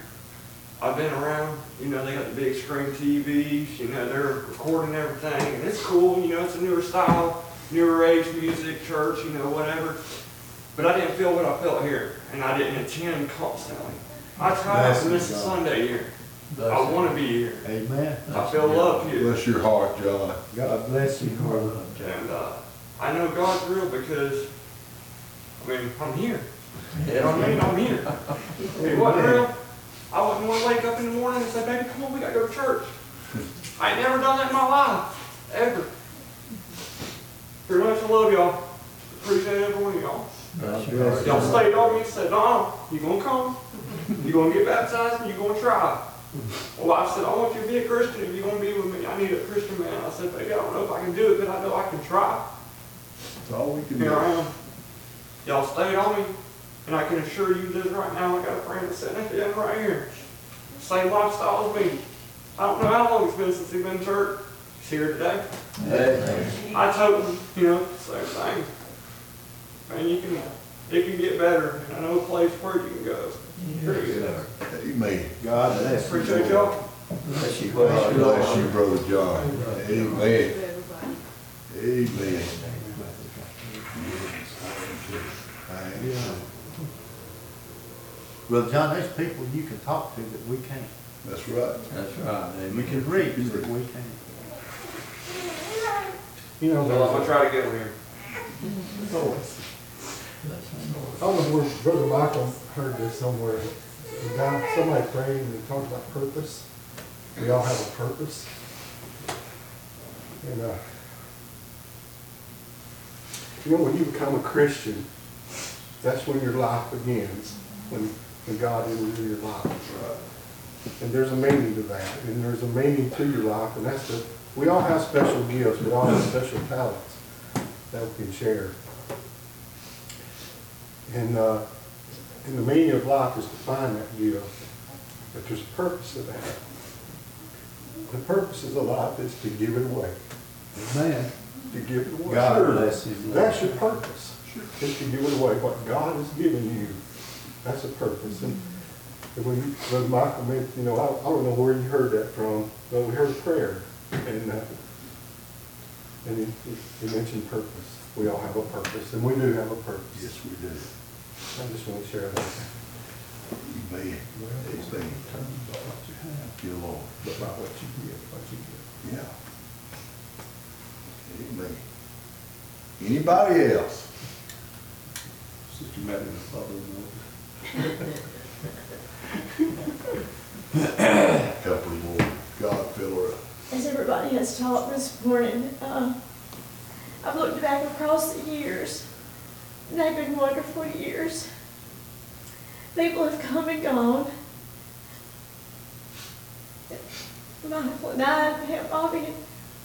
I've been around, you know, they got the big screen TVs, you know, they're recording everything, and it's cool, you know, it's a newer style, newer age music, church, you know, whatever. But I didn't feel what I felt here, and I didn't attend constantly. I tried Bless to you, miss a God. Sunday here, I wanna be here. Amen. I feel loved here. Bless your heart, John. God bless you, Harlan. And, uh, I know God's real because, I mean, I'm here. You know what I mean? I'm here. If it wasn't real, I wouldn't wanna wake up in the morning and say, baby, come on, we gotta go to church. I ain't never done that in my life, ever. Pretty much I love y'all. Appreciate every one of y'all. Y'all stayed on me and said, no, you gonna come, You're gonna get baptized, and you're gonna try. Well, I said, I want you to be a Christian, if you're gonna be with me, I need a Christian man. I said, baby, I don't know if I can do it, but I know I can try. That's all we can Here I do. am. Y'all stayed on me, and I can assure you this right now, I got a friend that's sitting at the end right here. Same lifestyle as me. I don't know how long it's been since he's been to church. He's here today. I told him, you know, same thing. Man, you can, it can get better, and I know a place where you can go. Pretty good. Amen. God bless you. Appreciate y'all. Bless you. God bless you, Brother John. Amen. Everybody. Amen. Brother John, there's people you can talk to that we can't. That's right. That's right. And we can reach that we can't. You know, Well, I'm gonna try to get him here. I don't know where Brother Michael heard this somewhere. The guy, somebody prayed and they talked about purpose. We all have a purpose. And, uh, you know, when you become a Christian, that's when your life begins, when, when God enters into your life. And there's a meaning to that, and there's a meaning to your life, and that's the, we all have special gifts, we all have special talents that we can share. And, uh, and the meaning of life is to find that gift, but there's a purpose to that. The purpose of the life is to give it away, Amen. to give it away. God bless you. That's your purpose, is to give it away, what God has given you. That's a purpose. And when Brother Michael mentioned, you know, I, I don't know where you heard that from, but we heard a prayer. And, uh, and he, he- mentioned purpose. We all have a purpose, and we do have a purpose. Yes, we do. I just want to share that. Amen. Amen. Thank you, Lord. But by what you give, what you give. Yeah. Amen. Anybody else? Sister Mary, the Father, Couple more. God fill her up. As everybody has taught this morning, uh, I've looked back across the years, and they've been wonderful years. People have come and gone. Michael and I, and Bobby and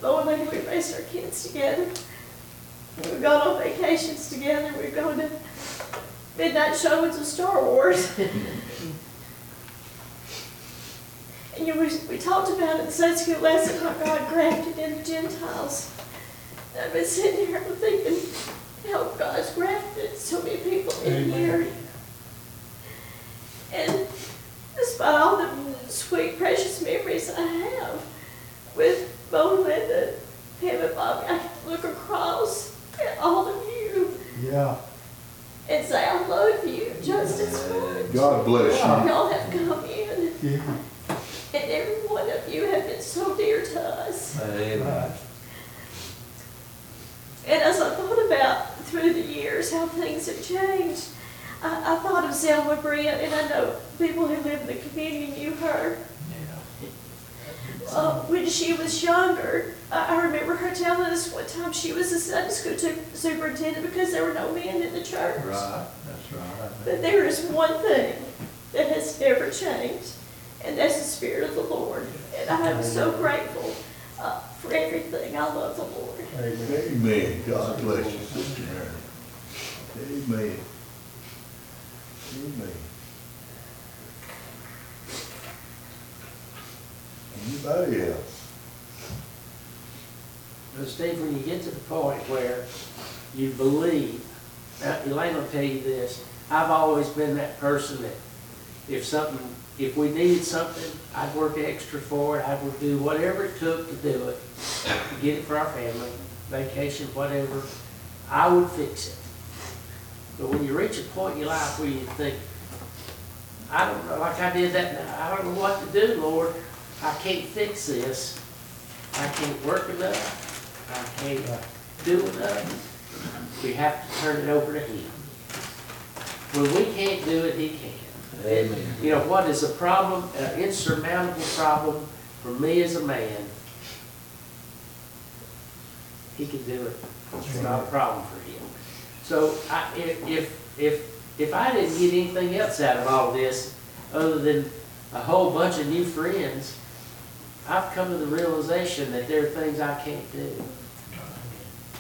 Beau and Lady, we raised our kids together. We've gone on vacations together. We've gone to midnight showings of Star Wars. And you know, we, we talked about in the Sunday school lesson how God grafted in the Gentiles. And I've been sitting here thinking how God's grafted so many people in here. And despite all the sweet, precious memories I have with Beau and Linda, Pam and Bobby, I can look across at all of you Yeah. And say, I love you just as much. God bless you. Y'all have come in. Yeah. And every one of you have been so dear to us. Amen. And as I thought about through the years how things have changed, I, I thought of Selma Brent, and I know people who live in the community knew her. Uh, when she was younger, I, I remember her telling us one time she was a Sunday school tu- superintendent because there were no men in the church. Right, that's right. But there is one thing that has never changed, and that's the Spirit of the Lord. And I am so grateful uh, for everything. I love the Lord. Amen. God bless you, Sister Mary. Amen. Amen. Anybody else? But Steve, when you get to the point where you believe, now Elaine will tell you this, I've always been that person that if something, if we needed something, I'd work extra for it, I would do whatever it took to do it, to get it for our family, vacation, whatever, I would fix it. But when you reach a point in your life where you think, I don't know, like I did that, I don't know what to do, Lord. I can't fix this. I can't work enough. I can't do enough. We have to turn it over to Him. When we can't do it, He can. Amen. You know, what is a problem, an insurmountable problem for me as a man, He can do it. It's not a problem for Him. So I, if, if, if, if I didn't get anything else out of all this, other than a whole bunch of new friends, I've come to the realization that there are things I can't do.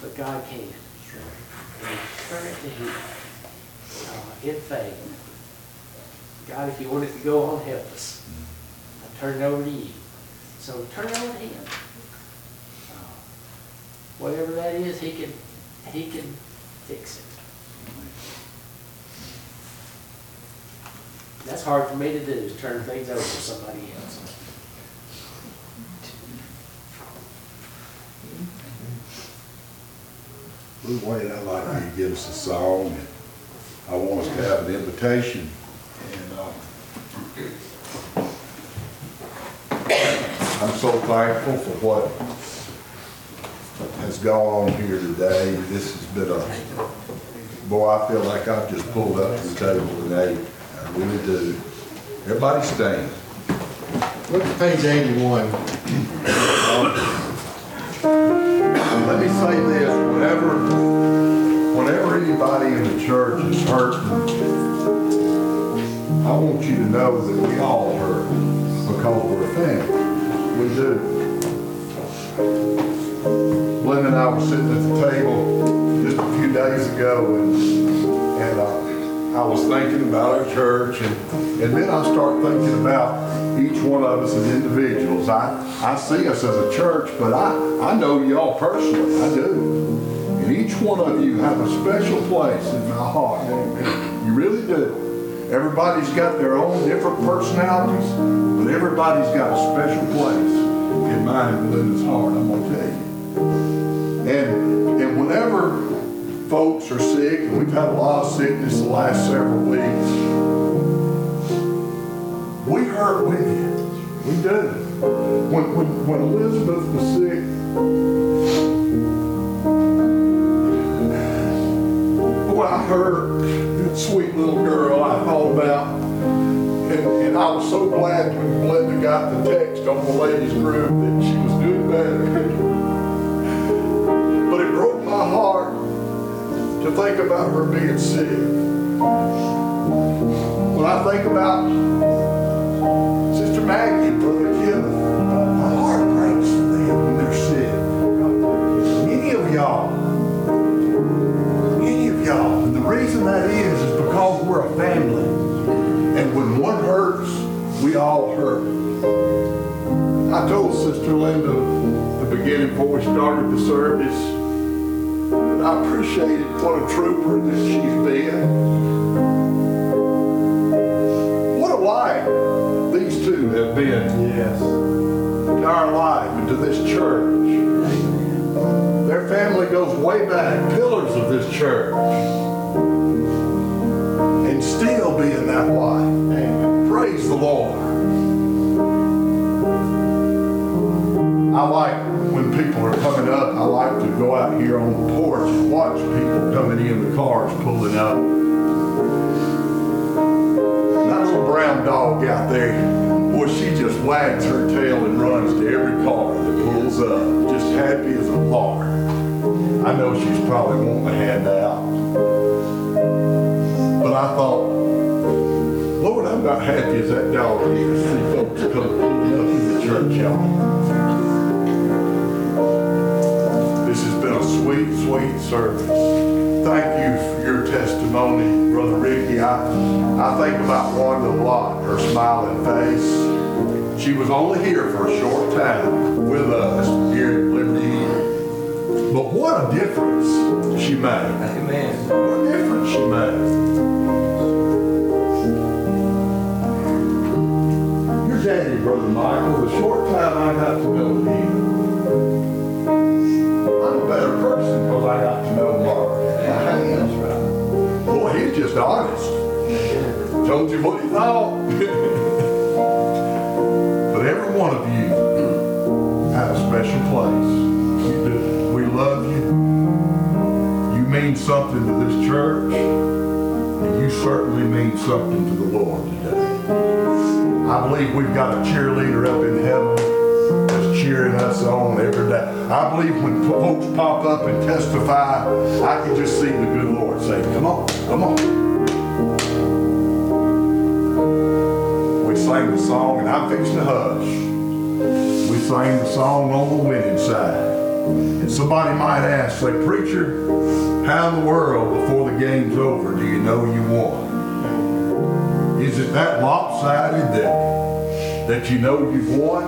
But God can. And Turn it to Him, uh, in faith. God, if you want it to go on, help us. I turn it over to you. So turn it over to Him. Uh, Whatever that is, He can, He can fix it. That's hard for me to do, is turn things over to somebody else. Blue Wayne, I'd like you to give us a song, and I want us to have an invitation, and, uh, I'm so thankful for what has gone on here today. This has been a, boy, I feel like I've just pulled up to the table today. I really do. Everybody stand. Look at page Let me say this, whenever, whenever anybody in the church is hurting, I want you to know that we all hurt because we're a family. We do. Glenn and I were sitting at the table just a few days ago and, and, uh, I was thinking about our church and, and then I start thinking about each one of us as individuals. I, I see us as a church, but I, I know y'all personally, I do. And each one of you have a special place in my heart. You really do. Everybody's got their own different personalities, but everybody's got a special place in mine and Linda's heart, I'm gonna tell you. And, and whenever folks are sick, and we've had a lot of sickness the last several weeks, we hurt with you. We do. When, when, when Elizabeth was sick, boy, I hurt that sweet little girl I thought about. And, and I was so glad when Glenda got the text on the ladies group that she was doing better. but it broke my heart to think about her being sick. When I think about Sister Maggie and Brother Kenneth, my heart breaks for them when they're sick. Any of y'all, any of y'all, and the reason that is is because we're a family. And when one hurts, we all hurt. I told Sister Linda the beginning before we started the service, I appreciated what a trooper that she's been. Church. Their family goes way back, pillars of this church. And still being that way. Praise the Lord. I like when people are coming up, I like to go out here on the porch and watch people coming in the cars pulling up. That little brown dog out there, boy, she just wags her tail and runs just happy as a lark. I know she's probably wanting a handout. But I thought, Lord, I'm not happy as that dog to see folks come up in the church yard. This has been a sweet, sweet service. Thank you for your testimony, Brother Ricky. I, I think about Wanda a lot, her smiling face. She was only here for a short time with us here at Liberty But what a difference she made. Amen. What a difference she made. Your daddy, Brother Michael, the short time I got to know him, I'm a better person because I got to know Mark. Boy, he's just honest. Told you what he thought. but every one of you special place. We love you. You mean something to this church. And you certainly mean something to the Lord today. I believe we've got a cheerleader up in heaven that's cheering us on every day. I believe when folks pop up and testify, I can just see the good Lord say, come on, come on. We sang the song, and I'm fixing to hush. Sang the song on the winning side. And somebody might ask, say, preacher, how in the world before the game's over do you know you won? Is it that lopsided that, that you know you've won?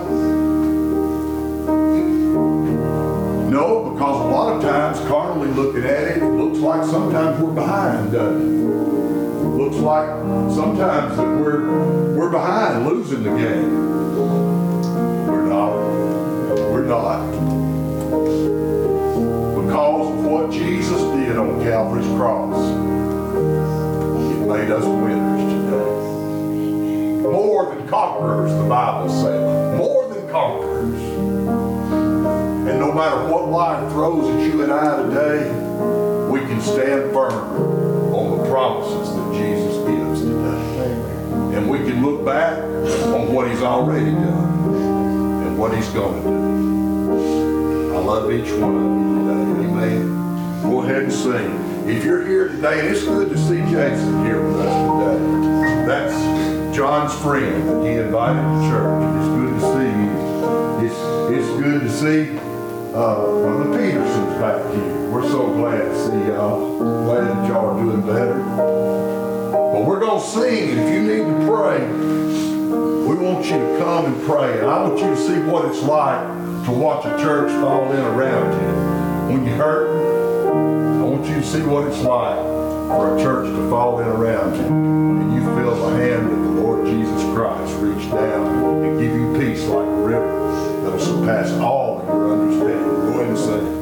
No, because a lot of times, carnally looking at it, it looks like sometimes we're behind? Looks like sometimes that we're, we're behind losing the game. Conquerors, the Bible says. More than conquerors. And no matter what life throws at you and I today, we can stand firm on the promises that Jesus gives today. And we can look back on what he's already done and what he's going to do. I love each one of you today. Amen. Go ahead and sing. If you're here today, and it's good to see Jason here with us today. That's John's friend that he invited to church. It's good to see you. It's, it's good to see uh, one of the Petersons back here. We're so glad to see y'all. Glad that y'all are doing better. But we're going to sing, if you need to pray, we want you to come and pray. And I want you to see what it's like to watch a church fall in around you. When you hurt, I want you to see what it's like for a church to fall in around you. And you feel the hand of Christ reach down and give you peace like a river that'll surpass all your understanding. Go ahead and say